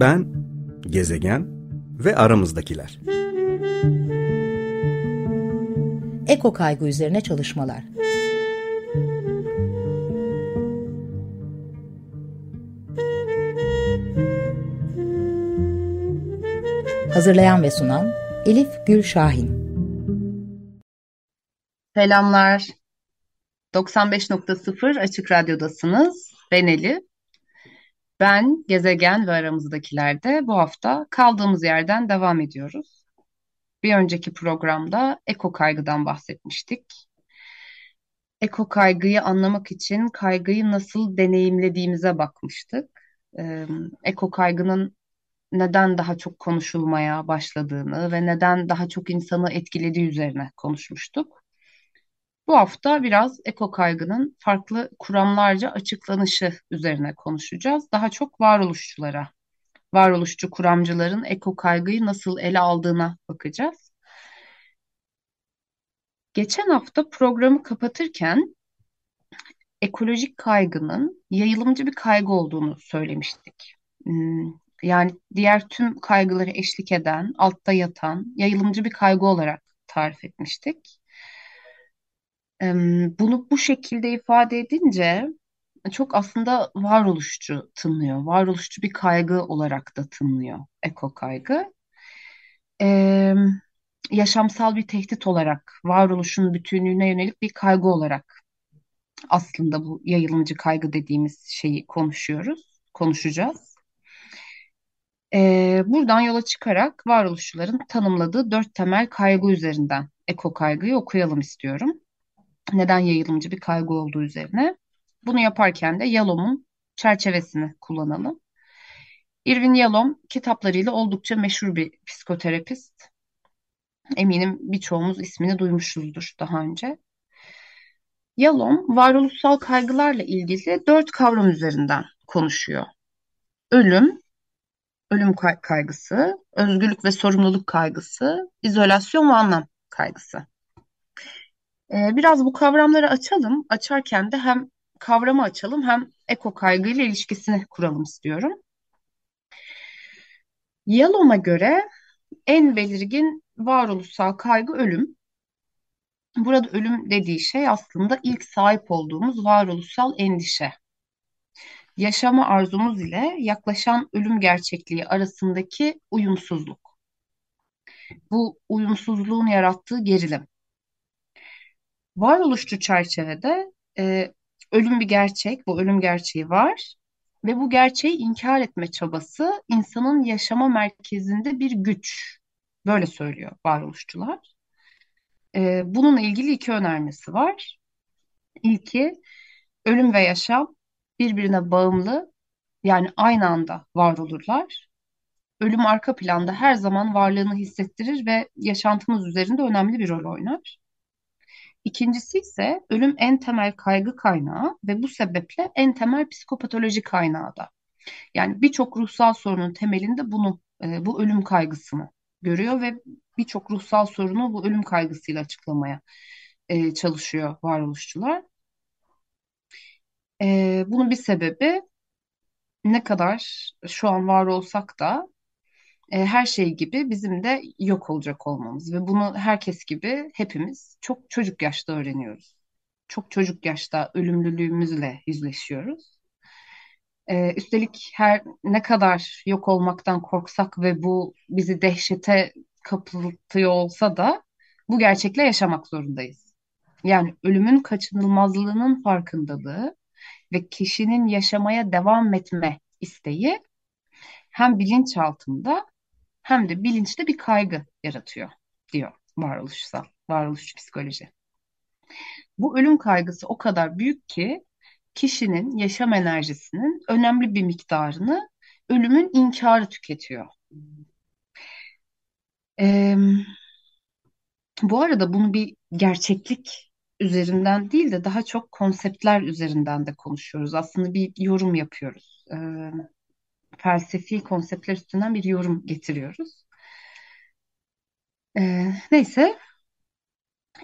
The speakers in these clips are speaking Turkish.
Ben, gezegen ve aramızdakiler. Eko kaygı üzerine çalışmalar. Hazırlayan ve sunan Elif Gül Şahin. Selamlar. 95.0 Açık Radyo'dasınız. Ben Elif. Ben, gezegen ve aramızdakilerde bu hafta kaldığımız yerden devam ediyoruz. Bir önceki programda eko kaygıdan bahsetmiştik. Eko kaygıyı anlamak için kaygıyı nasıl deneyimlediğimize bakmıştık. Ee, eko kaygının neden daha çok konuşulmaya başladığını ve neden daha çok insanı etkilediği üzerine konuşmuştuk. Bu hafta biraz eko kaygının farklı kuramlarca açıklanışı üzerine konuşacağız. Daha çok varoluşçulara, varoluşçu kuramcıların eko kaygıyı nasıl ele aldığına bakacağız. Geçen hafta programı kapatırken ekolojik kaygının yayılımcı bir kaygı olduğunu söylemiştik. Hmm, yani diğer tüm kaygıları eşlik eden, altta yatan, yayılımcı bir kaygı olarak tarif etmiştik. Bunu bu şekilde ifade edince çok aslında varoluşçu tınlıyor. Varoluşçu bir kaygı olarak da tınlıyor eko kaygı. Ee, yaşamsal bir tehdit olarak, varoluşun bütünlüğüne yönelik bir kaygı olarak aslında bu yayılımcı kaygı dediğimiz şeyi konuşuyoruz, konuşacağız. Ee, buradan yola çıkarak varoluşçuların tanımladığı dört temel kaygı üzerinden eko kaygıyı okuyalım istiyorum neden yayılımcı bir kaygı olduğu üzerine. Bunu yaparken de Yalom'un çerçevesini kullanalım. Irvin Yalom kitaplarıyla oldukça meşhur bir psikoterapist. Eminim birçoğumuz ismini duymuşuzdur daha önce. Yalom varoluşsal kaygılarla ilgili dört kavram üzerinden konuşuyor. Ölüm, ölüm kaygısı, özgürlük ve sorumluluk kaygısı, izolasyon ve anlam kaygısı. Ee, biraz bu kavramları açalım. Açarken de hem kavramı açalım hem eko kaygıyla ilişkisini kuralım istiyorum. Yalom'a göre en belirgin varoluşsal kaygı ölüm. Burada ölüm dediği şey aslında ilk sahip olduğumuz varoluşsal endişe. Yaşama arzumuz ile yaklaşan ölüm gerçekliği arasındaki uyumsuzluk. Bu uyumsuzluğun yarattığı gerilim. Varoluşçu çerçevede e, ölüm bir gerçek, bu ölüm gerçeği var ve bu gerçeği inkar etme çabası insanın yaşama merkezinde bir güç. Böyle söylüyor varoluşçular. E, bununla ilgili iki önermesi var. İlki ölüm ve yaşam birbirine bağımlı yani aynı anda var olurlar. Ölüm arka planda her zaman varlığını hissettirir ve yaşantımız üzerinde önemli bir rol oynar. İkincisi ise ölüm en temel kaygı kaynağı ve bu sebeple en temel psikopatoloji kaynağı da. Yani birçok ruhsal sorunun temelinde bunu, e, bu ölüm kaygısını görüyor ve birçok ruhsal sorunu bu ölüm kaygısıyla açıklamaya e, çalışıyor varoluşçular. E, bunun bir sebebi ne kadar şu an var olsak da e, her şey gibi bizim de yok olacak olmamız ve bunu herkes gibi hepimiz çok çocuk yaşta öğreniyoruz. Çok çocuk yaşta ölümlülüğümüzle yüzleşiyoruz. E, üstelik her ne kadar yok olmaktan korksak ve bu bizi dehşete kapıltıyor olsa da bu gerçekle yaşamak zorundayız. Yani ölümün kaçınılmazlığının farkındalığı ve kişinin yaşamaya devam etme isteği hem bilinçaltında hem de bilinçte bir kaygı yaratıyor diyor varoluşsal, varoluşçu psikoloji. Bu ölüm kaygısı o kadar büyük ki kişinin yaşam enerjisinin önemli bir miktarını ölümün inkarı tüketiyor. Ee, bu arada bunu bir gerçeklik üzerinden değil de daha çok konseptler üzerinden de konuşuyoruz. Aslında bir yorum yapıyoruz. Ee, felsefi konseptler üstünden bir yorum getiriyoruz. Ee, neyse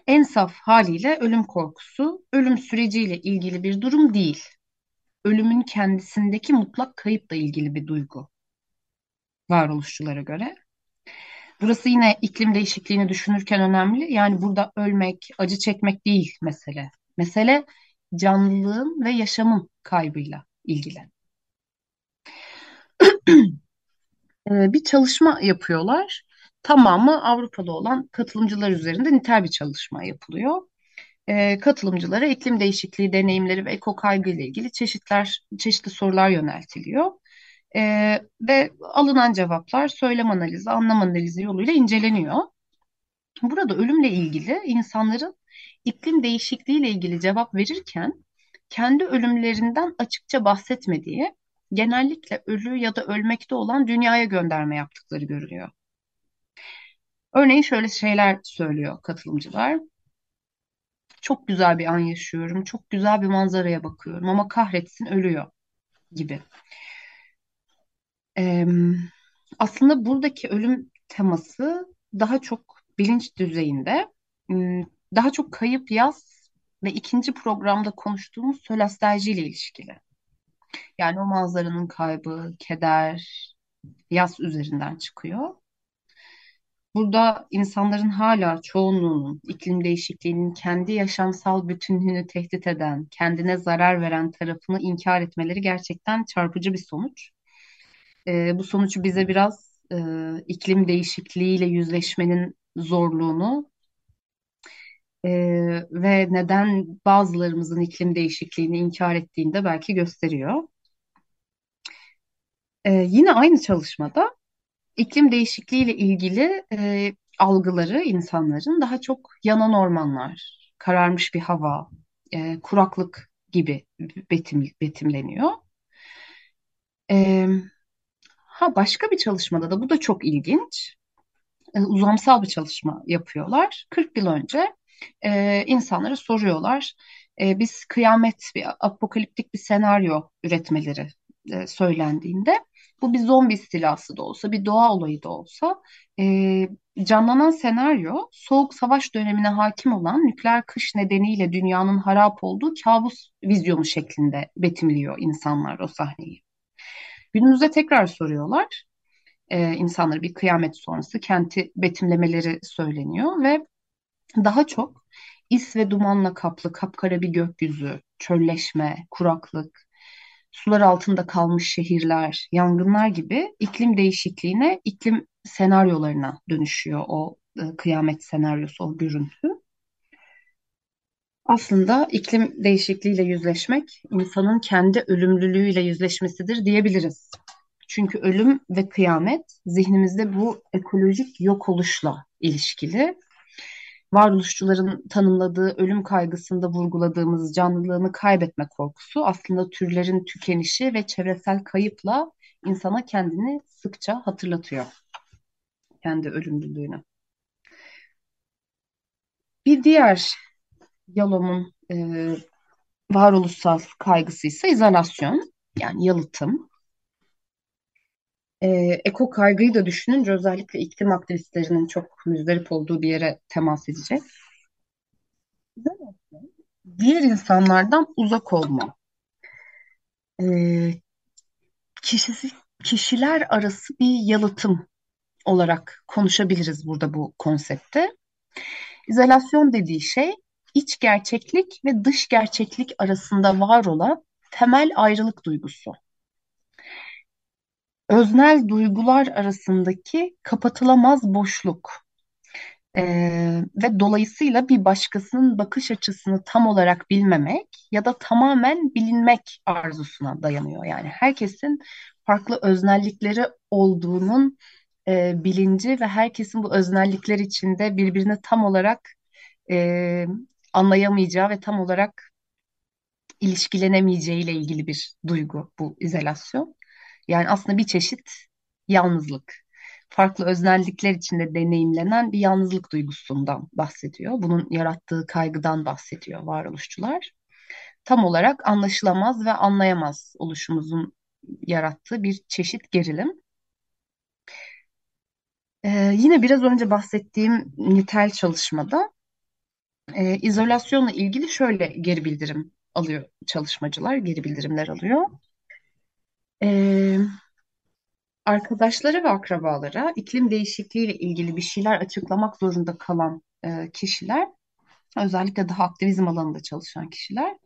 en saf haliyle ölüm korkusu ölüm süreciyle ilgili bir durum değil. Ölümün kendisindeki mutlak kayıpla ilgili bir duygu. varoluşçulara göre. Burası yine iklim değişikliğini düşünürken önemli. Yani burada ölmek, acı çekmek değil mesele. Mesele canlılığın ve yaşamın kaybıyla ilgili. Ee, bir çalışma yapıyorlar. Tamamı Avrupa'da olan katılımcılar üzerinde nitel bir çalışma yapılıyor. Ee, katılımcılara iklim değişikliği deneyimleri ve eko kaygı ile ilgili çeşitler, çeşitli sorular yöneltiliyor. Ee, ve alınan cevaplar söylem analizi, anlam analizi yoluyla inceleniyor. Burada ölümle ilgili insanların iklim değişikliği ile ilgili cevap verirken kendi ölümlerinden açıkça bahsetmediği, genellikle ölü ya da ölmekte olan dünyaya gönderme yaptıkları görülüyor. Örneğin şöyle şeyler söylüyor katılımcılar. Çok güzel bir an yaşıyorum, çok güzel bir manzaraya bakıyorum ama kahretsin ölüyor gibi. Ee, aslında buradaki ölüm teması daha çok bilinç düzeyinde, daha çok kayıp yaz ve ikinci programda konuştuğumuz sölastalji ile ilişkili. Yani o manzaranın kaybı, keder, yaz üzerinden çıkıyor. Burada insanların hala çoğunluğunun iklim değişikliğinin kendi yaşamsal bütünlüğünü tehdit eden, kendine zarar veren tarafını inkar etmeleri gerçekten çarpıcı bir sonuç. Ee, bu sonuç bize biraz e, iklim değişikliğiyle yüzleşmenin zorluğunu e, ve neden bazılarımızın iklim değişikliğini inkar ettiğini de belki gösteriyor. Ee, yine aynı çalışmada iklim değişikliği ile ilgili e, algıları insanların daha çok yanan ormanlar, kararmış bir hava, e, kuraklık gibi betim, betimleniyor. E, ha başka bir çalışmada da bu da çok ilginç. E, uzamsal bir çalışma yapıyorlar. 40 yıl önce e, insanlara soruyorlar. E, biz kıyamet, bir apokaliptik bir senaryo üretmeleri e, söylendiğinde bu bir zombi istilası da olsa, bir doğa olayı da olsa e, canlanan senaryo soğuk savaş dönemine hakim olan nükleer kış nedeniyle dünyanın harap olduğu kabus vizyonu şeklinde betimliyor insanlar o sahneyi. Günümüzde tekrar soruyorlar. E, insanları bir kıyamet sonrası kenti betimlemeleri söyleniyor ve daha çok is ve dumanla kaplı kapkara bir gökyüzü, çölleşme, kuraklık, sular altında kalmış şehirler, yangınlar gibi iklim değişikliğine, iklim senaryolarına dönüşüyor o e, kıyamet senaryosu, o görüntü. Aslında iklim değişikliğiyle yüzleşmek insanın kendi ölümlülüğüyle yüzleşmesidir diyebiliriz. Çünkü ölüm ve kıyamet zihnimizde bu ekolojik yok oluşla ilişkili varoluşçuların tanımladığı ölüm kaygısında vurguladığımız canlılığını kaybetme korkusu aslında türlerin tükenişi ve çevresel kayıpla insana kendini sıkça hatırlatıyor. Kendi ölümlülüğünü. Bir diğer Yalom'un e, varoluşsal kaygısı ise izolasyon yani yalıtım. E, eko kaygıyı da düşününce özellikle iklim aktivistlerinin çok müzdarip olduğu bir yere temas edecek. Diğer insanlardan uzak olma. E, kişisi, kişiler arası bir yalıtım olarak konuşabiliriz burada bu konsepte. İzolasyon dediği şey iç gerçeklik ve dış gerçeklik arasında var olan temel ayrılık duygusu öznel duygular arasındaki kapatılamaz boşluk ee, ve dolayısıyla bir başkasının bakış açısını tam olarak bilmemek ya da tamamen bilinmek arzusuna dayanıyor. Yani herkesin farklı öznellikleri olduğunun e, bilinci ve herkesin bu öznellikler içinde birbirini tam olarak e, anlayamayacağı ve tam olarak ilişkilenemeyeceği ile ilgili bir duygu bu izolasyon. Yani aslında bir çeşit yalnızlık. Farklı öznellikler içinde deneyimlenen bir yalnızlık duygusundan bahsediyor. Bunun yarattığı kaygıdan bahsediyor varoluşçular. Tam olarak anlaşılamaz ve anlayamaz oluşumuzun yarattığı bir çeşit gerilim. Ee, yine biraz önce bahsettiğim nitel çalışmada e, izolasyonla ilgili şöyle geri bildirim alıyor çalışmacılar, geri bildirimler alıyor. Ee, arkadaşları ve akrabalara iklim değişikliğiyle ilgili bir şeyler açıklamak zorunda kalan e, kişiler, özellikle daha aktivizm alanında çalışan kişiler,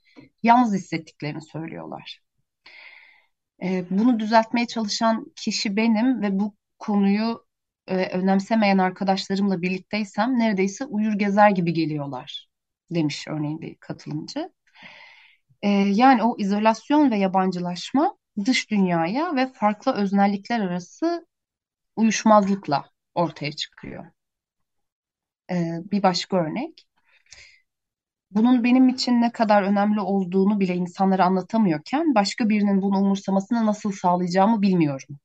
yalnız hissettiklerini söylüyorlar. E, bunu düzeltmeye çalışan kişi benim ve bu konuyu e, önemsemeyen arkadaşlarımla birlikteysem neredeyse uyur gezer gibi geliyorlar demiş örneğin bir katılımcı. E, yani o izolasyon ve yabancılaşma dış dünyaya ve farklı öznellikler arası uyuşmazlıkla ortaya çıkıyor. E, bir başka örnek. Bunun benim için ne kadar önemli olduğunu bile insanlara anlatamıyorken başka birinin bunu umursamasını nasıl sağlayacağımı bilmiyorum.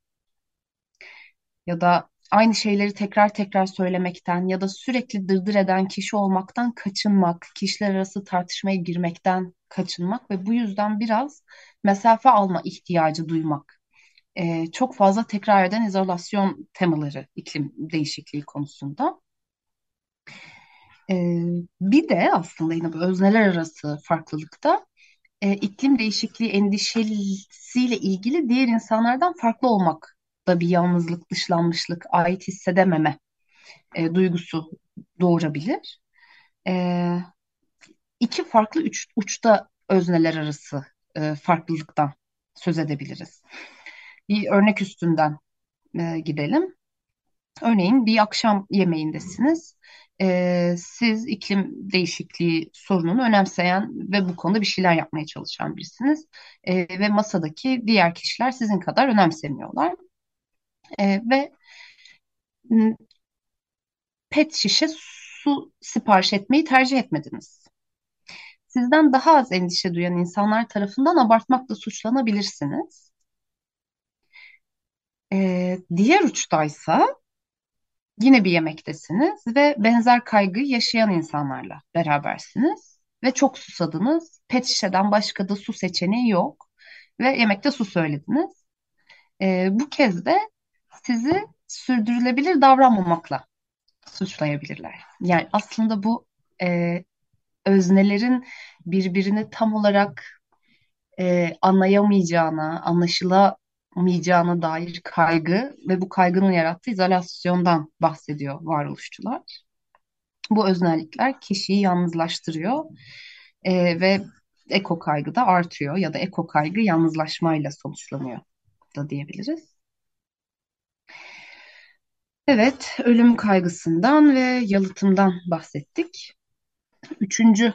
Ya da aynı şeyleri tekrar tekrar söylemekten ya da sürekli dırdır eden kişi olmaktan kaçınmak, kişiler arası tartışmaya girmekten kaçınmak ve bu yüzden biraz mesafe alma ihtiyacı duymak. Ee, çok fazla tekrar eden izolasyon temaları iklim değişikliği konusunda. Ee, bir de aslında yine bu özneler arası farklılıkta e, iklim değişikliği endişesiyle ilgili diğer insanlardan farklı olmak da bir yalnızlık, dışlanmışlık, ait hissedememe e, duygusu doğurabilir. E, iki farklı uç, uçta özneler arası e, farklılıktan söz edebiliriz. Bir örnek üstünden e, gidelim. Örneğin bir akşam yemeğindesiniz. E, siz iklim değişikliği sorununu önemseyen ve bu konuda bir şeyler yapmaya çalışan birisiniz. E, ve masadaki diğer kişiler sizin kadar önemsemiyorlar. E, ve pet şişe su sipariş etmeyi tercih etmediniz. Sizden daha az endişe duyan insanlar tarafından abartmakla suçlanabilirsiniz. E, diğer uçtaysa yine bir yemektesiniz ve benzer kaygıyı yaşayan insanlarla berabersiniz ve çok susadınız. Pet şişeden başka da su seçeneği yok ve yemekte su söylediniz. E, bu kez de sizi sürdürülebilir davranmamakla suçlayabilirler. Yani aslında bu e, öznelerin birbirini tam olarak e, anlayamayacağına, anlaşılamayacağına dair kaygı ve bu kaygının yarattığı izolasyondan bahsediyor varoluşçular. Bu öznellikler kişiyi yalnızlaştırıyor e, ve eko kaygı da artıyor ya da eko kaygı yalnızlaşmayla sonuçlanıyor da diyebiliriz. Evet, ölüm kaygısından ve yalıtımdan bahsettik. Üçüncü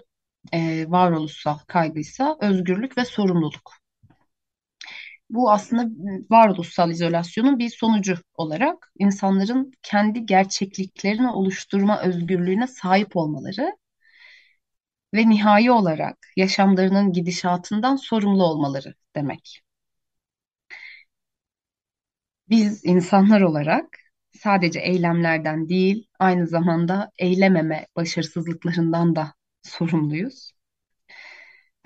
e, varoluşsal kaygıysa özgürlük ve sorumluluk. Bu aslında varoluşsal izolasyonun bir sonucu olarak insanların kendi gerçekliklerini oluşturma özgürlüğüne sahip olmaları ve nihai olarak yaşamlarının gidişatından sorumlu olmaları demek. Biz insanlar olarak sadece eylemlerden değil, aynı zamanda eylememe başarısızlıklarından da sorumluyuz.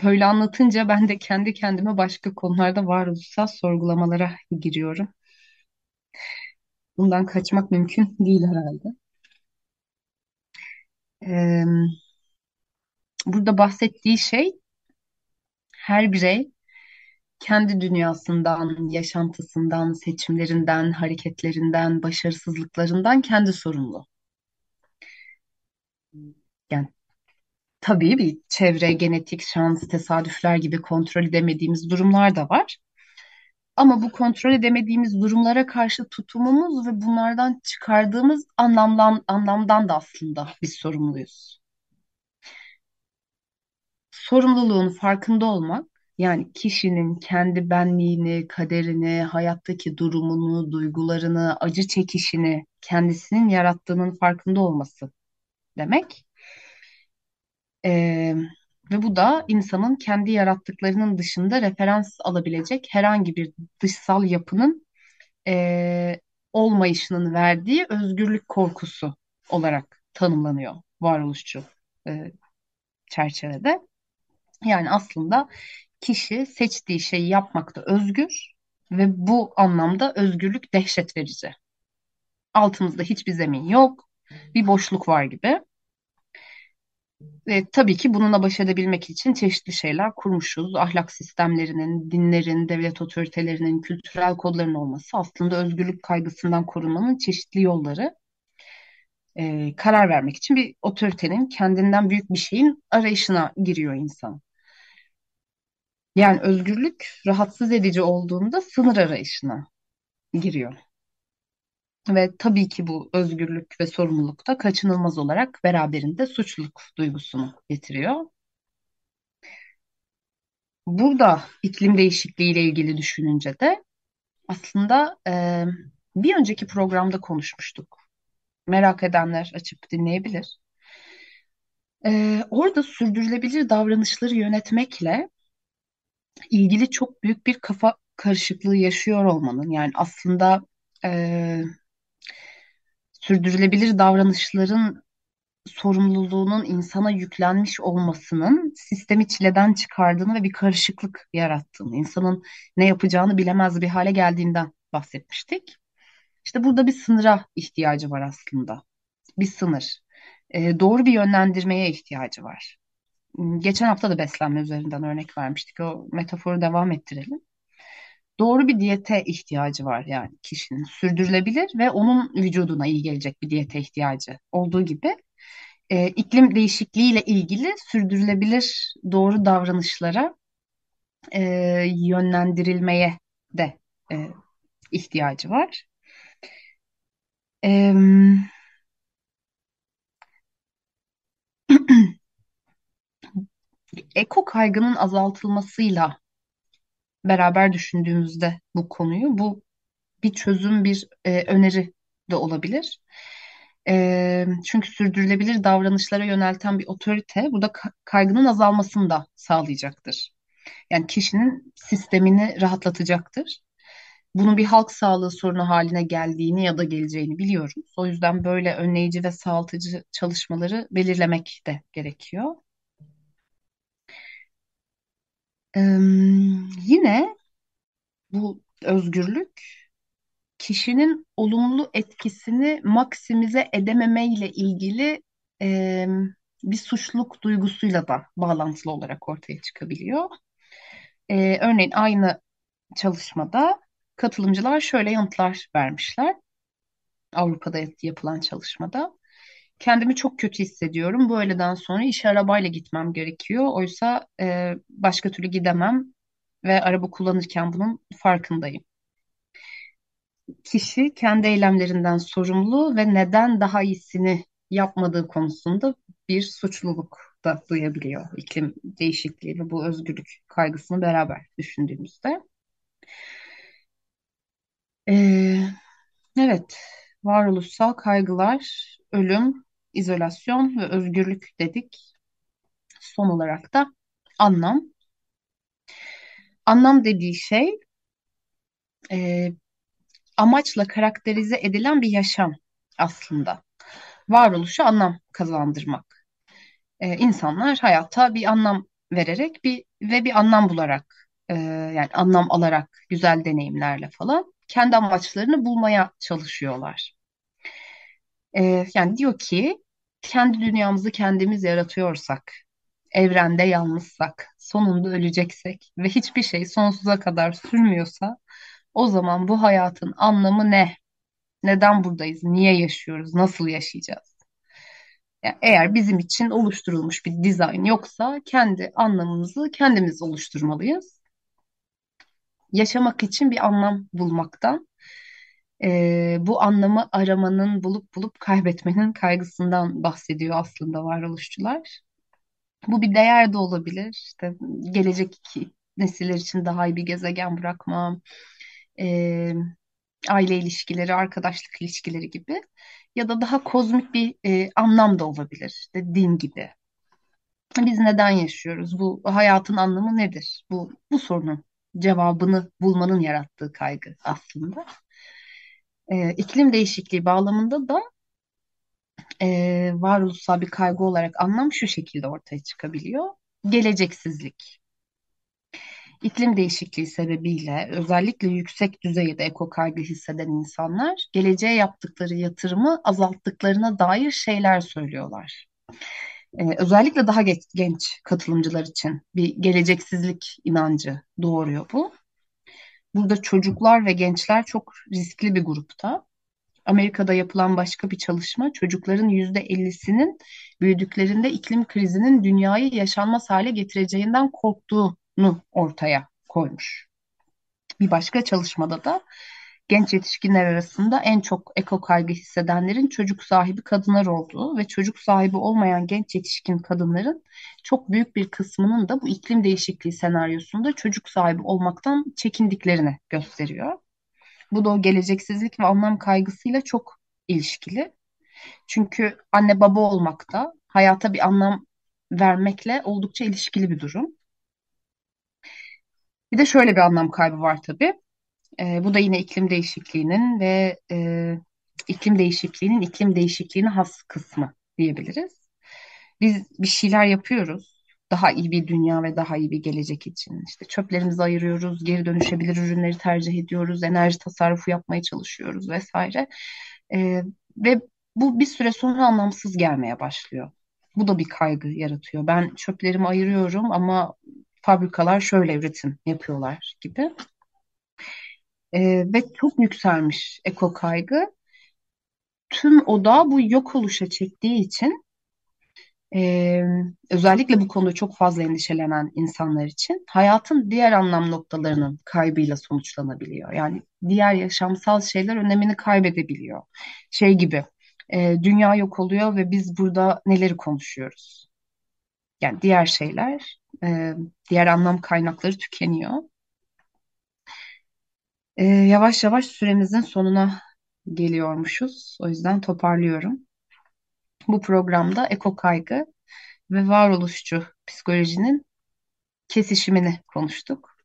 Böyle anlatınca ben de kendi kendime başka konularda varoluşsal sorgulamalara giriyorum. Bundan kaçmak mümkün değil herhalde. Ee, burada bahsettiği şey her birey kendi dünyasından, yaşantısından, seçimlerinden, hareketlerinden, başarısızlıklarından kendi sorumlu. Yani tabii bir çevre, genetik, şans, tesadüfler gibi kontrol edemediğimiz durumlar da var. Ama bu kontrol edemediğimiz durumlara karşı tutumumuz ve bunlardan çıkardığımız anlamdan anlamdan da aslında biz sorumluyuz. Sorumluluğun farkında olmak yani kişinin kendi benliğini, kaderini, hayattaki durumunu, duygularını, acı çekişini kendisinin yarattığının farkında olması demek. Ee, ve bu da insanın kendi yarattıklarının dışında referans alabilecek herhangi bir dışsal yapının e, olmayışının verdiği özgürlük korkusu olarak tanımlanıyor varoluşçu e, çerçevede. Yani aslında kişi seçtiği şeyi yapmakta özgür ve bu anlamda özgürlük dehşet verici. Altımızda hiçbir zemin yok, bir boşluk var gibi. Ve tabii ki bununla baş edebilmek için çeşitli şeyler kurmuşuz. Ahlak sistemlerinin, dinlerin, devlet otoritelerinin, kültürel kodların olması aslında özgürlük kaygısından korunmanın çeşitli yolları. Ee, karar vermek için bir otoritenin kendinden büyük bir şeyin arayışına giriyor insan. Yani özgürlük rahatsız edici olduğunda sınır arayışına giriyor. Ve tabii ki bu özgürlük ve sorumluluk da kaçınılmaz olarak beraberinde suçluluk duygusunu getiriyor. Burada iklim değişikliği ile ilgili düşününce de aslında e, bir önceki programda konuşmuştuk. Merak edenler açıp dinleyebilir. E, orada sürdürülebilir davranışları yönetmekle ilgili çok büyük bir kafa karışıklığı yaşıyor olmanın yani aslında e, sürdürülebilir davranışların sorumluluğunun insana yüklenmiş olmasının sistemi çileden çıkardığını ve bir karışıklık yarattığını, insanın ne yapacağını bilemez bir hale geldiğinden bahsetmiştik. İşte burada bir sınıra ihtiyacı var aslında. Bir sınır. E, doğru bir yönlendirmeye ihtiyacı var. Geçen hafta da beslenme üzerinden örnek vermiştik. O metaforu devam ettirelim. Doğru bir diyete ihtiyacı var yani kişinin. Sürdürülebilir ve onun vücuduna iyi gelecek bir diyete ihtiyacı olduğu gibi e, iklim değişikliğiyle ilgili sürdürülebilir doğru davranışlara e, yönlendirilmeye de e, ihtiyacı var. E, eko kaygının azaltılmasıyla beraber düşündüğümüzde bu konuyu bu bir çözüm bir e, öneri de olabilir. E, çünkü sürdürülebilir davranışlara yönelten bir otorite burada kaygının azalmasını da sağlayacaktır. Yani kişinin sistemini rahatlatacaktır. Bunun bir halk sağlığı sorunu haline geldiğini ya da geleceğini biliyoruz. O yüzden böyle önleyici ve sağaltıcı çalışmaları belirlemek de gerekiyor. Yine bu özgürlük kişinin olumlu etkisini maksimize edememeyle ilgili e, bir suçluluk duygusuyla da bağlantılı olarak ortaya çıkabiliyor. E, örneğin aynı çalışmada katılımcılar şöyle yanıtlar vermişler. Avrupa'da yapılan çalışmada. Kendimi çok kötü hissediyorum. Bu öğleden sonra işe arabayla gitmem gerekiyor. Oysa e, başka türlü gidemem ve araba kullanırken bunun farkındayım kişi kendi eylemlerinden sorumlu ve neden daha iyisini yapmadığı konusunda bir suçluluk da duyabiliyor iklim değişikliği ve bu özgürlük kaygısını beraber düşündüğümüzde. Ee, evet, varoluşsal kaygılar, ölüm, izolasyon ve özgürlük dedik. Son olarak da anlam. Anlam dediği şey e, amaçla karakterize edilen bir yaşam aslında. Varoluşu anlam kazandırmak. Ee, insanlar hayata bir anlam vererek bir ve bir anlam bularak e, yani anlam alarak güzel deneyimlerle falan kendi amaçlarını bulmaya çalışıyorlar. Ee, yani diyor ki kendi dünyamızı kendimiz yaratıyorsak, evrende yalnızsak, sonunda öleceksek ve hiçbir şey sonsuza kadar sürmüyorsa o zaman bu hayatın anlamı ne? Neden buradayız? Niye yaşıyoruz? Nasıl yaşayacağız? Yani eğer bizim için oluşturulmuş bir dizayn yoksa kendi anlamımızı kendimiz oluşturmalıyız. Yaşamak için bir anlam bulmaktan, bu anlamı aramanın, bulup bulup kaybetmenin kaygısından bahsediyor aslında varoluşçular. Bu bir değer de olabilir. İşte gelecek nesiller için daha iyi bir gezegen bırakmam, e, aile ilişkileri, arkadaşlık ilişkileri gibi ya da daha kozmik bir e, anlam da olabilir. İşte din gibi. Biz neden yaşıyoruz? Bu hayatın anlamı nedir? Bu bu sorunun cevabını bulmanın yarattığı kaygı aslında. E, iklim değişikliği bağlamında da e, varoluşsal bir kaygı olarak anlam şu şekilde ortaya çıkabiliyor. Geleceksizlik. İklim değişikliği sebebiyle özellikle yüksek düzeyde eko kaygı hisseden insanlar geleceğe yaptıkları yatırımı azalttıklarına dair şeyler söylüyorlar. Ee, özellikle daha geç, genç katılımcılar için bir geleceksizlik inancı doğuruyor bu. Burada çocuklar ve gençler çok riskli bir grupta. Amerika'da yapılan başka bir çalışma çocukların yüzde ellisinin büyüdüklerinde iklim krizinin dünyayı yaşanmaz hale getireceğinden korktuğunu ortaya koymuş. Bir başka çalışmada da genç yetişkinler arasında en çok eko kaygı hissedenlerin çocuk sahibi kadınlar olduğu ve çocuk sahibi olmayan genç yetişkin kadınların çok büyük bir kısmının da bu iklim değişikliği senaryosunda çocuk sahibi olmaktan çekindiklerini gösteriyor. Bu da o geleceksizlik ve anlam kaygısıyla çok ilişkili. Çünkü anne baba olmak da hayata bir anlam vermekle oldukça ilişkili bir durum. Bir de şöyle bir anlam kaybı var tabii. E, bu da yine iklim değişikliğinin ve e, iklim değişikliğinin iklim değişikliğine has kısmı diyebiliriz. Biz bir şeyler yapıyoruz. Daha iyi bir dünya ve daha iyi bir gelecek için. İşte çöplerimizi ayırıyoruz, geri dönüşebilir ürünleri tercih ediyoruz, enerji tasarrufu yapmaya çalışıyoruz vesaire. E, ve bu bir süre sonra anlamsız gelmeye başlıyor. Bu da bir kaygı yaratıyor. Ben çöplerimi ayırıyorum ama fabrikalar şöyle üretim yapıyorlar gibi. Ee, ve çok yükselmiş eko kaygı. Tüm oda bu yok oluşa çektiği için e, özellikle bu konuda çok fazla endişelenen insanlar için hayatın diğer anlam noktalarının kaybıyla sonuçlanabiliyor. Yani diğer yaşamsal şeyler önemini kaybedebiliyor. Şey gibi e, dünya yok oluyor ve biz burada neleri konuşuyoruz? Yani diğer şeyler, e, diğer anlam kaynakları tükeniyor. E, yavaş yavaş süremizin sonuna geliyormuşuz. O yüzden toparlıyorum. Bu programda eko kaygı ve varoluşçu psikolojinin kesişimini konuştuk.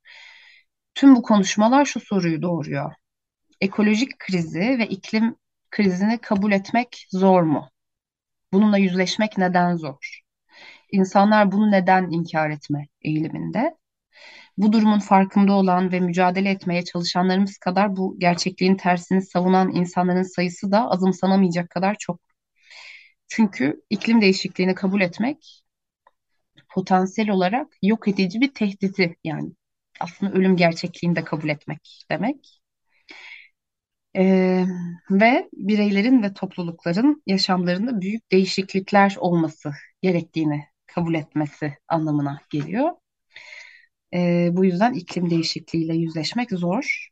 Tüm bu konuşmalar şu soruyu doğuruyor. Ekolojik krizi ve iklim krizini kabul etmek zor mu? Bununla yüzleşmek neden zor? İnsanlar bunu neden inkar etme eğiliminde? Bu durumun farkında olan ve mücadele etmeye çalışanlarımız kadar bu gerçekliğin tersini savunan insanların sayısı da azımsanamayacak kadar çok. Çünkü iklim değişikliğini kabul etmek potansiyel olarak yok edici bir tehdidi yani aslında ölüm gerçekliğini de kabul etmek demek. Ee, ve bireylerin ve toplulukların yaşamlarında büyük değişiklikler olması gerektiğini kabul etmesi anlamına geliyor. Ee, bu yüzden iklim değişikliğiyle yüzleşmek zor.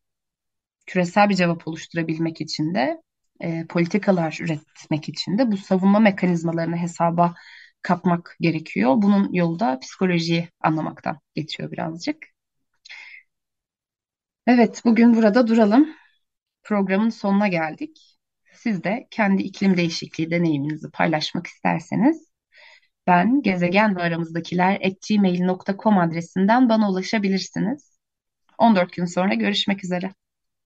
Küresel bir cevap oluşturabilmek için de e, politikalar üretmek için de bu savunma mekanizmalarını hesaba katmak gerekiyor. Bunun yolu da psikolojiyi anlamaktan geçiyor birazcık. Evet, bugün burada duralım. Programın sonuna geldik. Siz de kendi iklim değişikliği deneyiminizi paylaşmak isterseniz ben gezegen ve aramızdakiler gmail.com adresinden bana ulaşabilirsiniz. 14 gün sonra görüşmek üzere.